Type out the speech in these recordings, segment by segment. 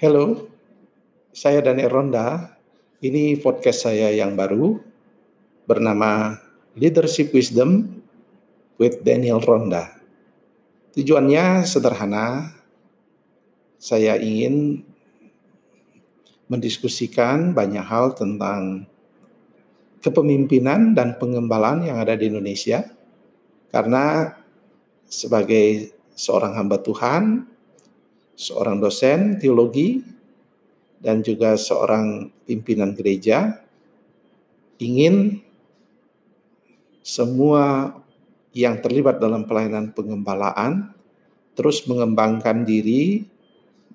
Halo, saya Daniel Ronda. Ini podcast saya yang baru bernama Leadership Wisdom with Daniel Ronda. Tujuannya sederhana, saya ingin mendiskusikan banyak hal tentang kepemimpinan dan pengembalaan yang ada di Indonesia. Karena sebagai seorang hamba Tuhan, seorang dosen teologi, dan juga seorang pimpinan gereja, ingin semua yang terlibat dalam pelayanan pengembalaan terus mengembangkan diri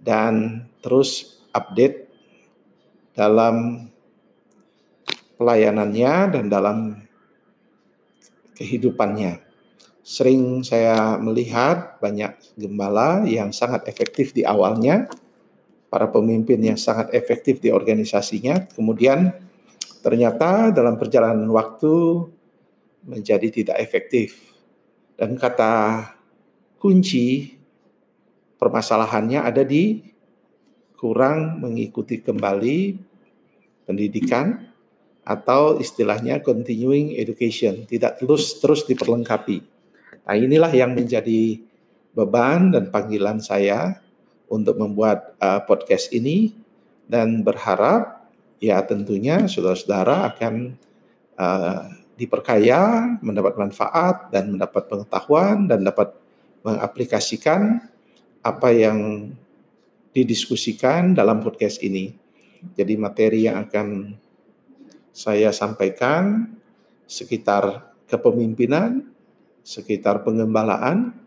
dan terus update dalam pelayanannya dan dalam kehidupannya. Sering saya melihat banyak gembala yang sangat efektif di awalnya, para pemimpin yang sangat efektif di organisasinya, kemudian ternyata dalam perjalanan waktu menjadi tidak efektif. Dan kata kunci permasalahannya ada di kurang mengikuti kembali pendidikan atau istilahnya continuing education, tidak terus terus diperlengkapi. Nah, inilah yang menjadi beban dan panggilan saya untuk membuat uh, podcast ini dan berharap ya tentunya saudara-saudara akan uh, diperkaya, mendapat manfaat dan mendapat pengetahuan dan dapat mengaplikasikan apa yang didiskusikan dalam podcast ini. Jadi materi yang akan saya sampaikan sekitar kepemimpinan, sekitar pengembalaan,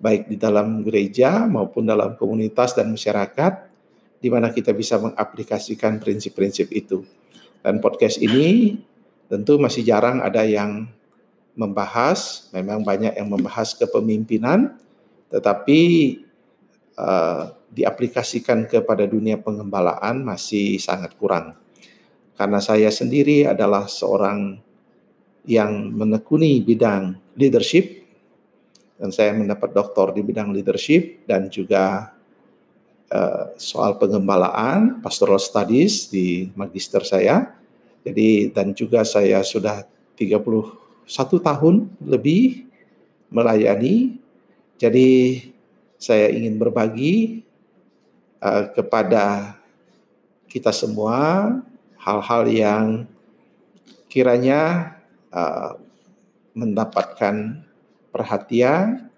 baik di dalam gereja maupun dalam komunitas dan masyarakat, di mana kita bisa mengaplikasikan prinsip-prinsip itu. Dan podcast ini tentu masih jarang ada yang membahas, memang banyak yang membahas kepemimpinan, tetapi uh, diaplikasikan kepada dunia pengembalaan masih sangat kurang. Karena saya sendiri adalah seorang yang menekuni bidang leadership dan saya mendapat doktor di bidang leadership dan juga uh, soal pengembalaan pastoral studies di magister saya. Jadi dan juga saya sudah 31 tahun lebih melayani. Jadi saya ingin berbagi uh, kepada kita semua hal-hal yang kiranya Uh, mendapatkan perhatian,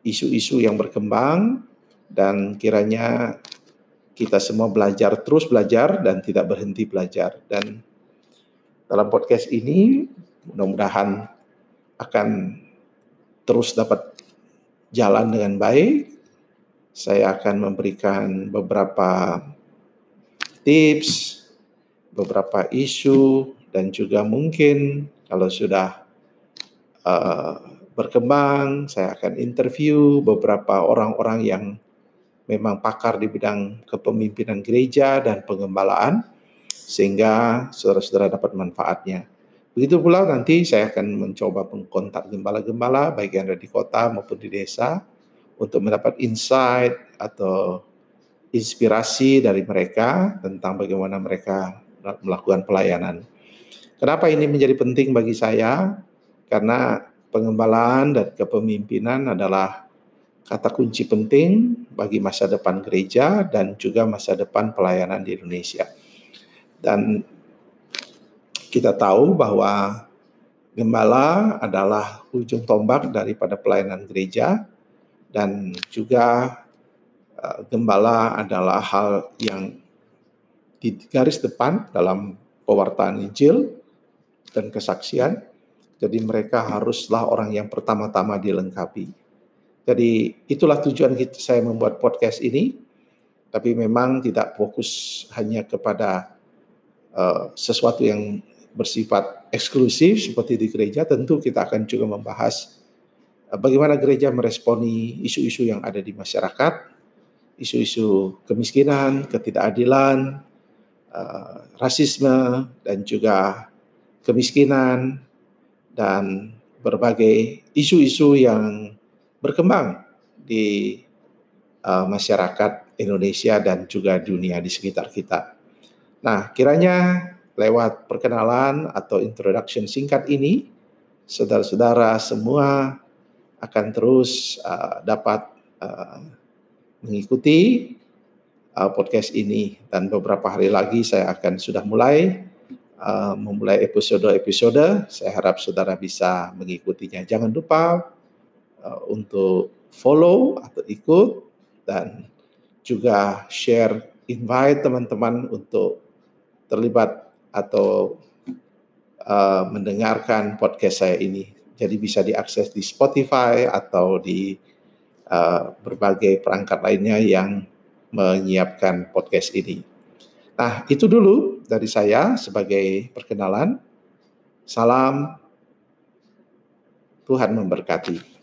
isu-isu yang berkembang, dan kiranya kita semua belajar terus belajar dan tidak berhenti belajar. Dan dalam podcast ini mudah-mudahan akan terus dapat jalan dengan baik. Saya akan memberikan beberapa tips, beberapa isu, dan juga mungkin kalau sudah uh, berkembang, saya akan interview beberapa orang-orang yang memang pakar di bidang kepemimpinan gereja dan pengembalaan, sehingga saudara-saudara dapat manfaatnya. Begitu pula nanti saya akan mencoba mengkontak gembala-gembala, baik yang ada di kota maupun di desa, untuk mendapat insight atau inspirasi dari mereka tentang bagaimana mereka melakukan pelayanan. Kenapa ini menjadi penting bagi saya? Karena pengembalaan dan kepemimpinan adalah kata kunci penting bagi masa depan gereja dan juga masa depan pelayanan di Indonesia. Dan kita tahu bahwa gembala adalah ujung tombak daripada pelayanan gereja dan juga uh, gembala adalah hal yang di garis depan dalam pewartaan Injil dan kesaksian. Jadi mereka haruslah orang yang pertama-tama dilengkapi. Jadi itulah tujuan saya membuat podcast ini. Tapi memang tidak fokus hanya kepada uh, sesuatu yang bersifat eksklusif seperti di gereja. Tentu kita akan juga membahas uh, bagaimana gereja meresponi isu-isu yang ada di masyarakat, isu-isu kemiskinan, ketidakadilan, uh, rasisme, dan juga kemiskinan, dan berbagai isu-isu yang berkembang di uh, masyarakat Indonesia dan juga dunia di sekitar kita. Nah, kiranya lewat perkenalan atau introduction singkat ini, saudara-saudara semua akan terus uh, dapat uh, mengikuti uh, podcast ini dan beberapa hari lagi saya akan sudah mulai uh, memulai episode-episode. Saya harap saudara bisa mengikutinya. Jangan lupa uh, untuk follow atau ikut dan juga share invite teman-teman untuk terlibat atau uh, mendengarkan podcast saya ini. Jadi bisa diakses di Spotify atau di uh, berbagai perangkat lainnya yang menyiapkan podcast ini. Nah, itu dulu dari saya sebagai perkenalan. Salam Tuhan memberkati.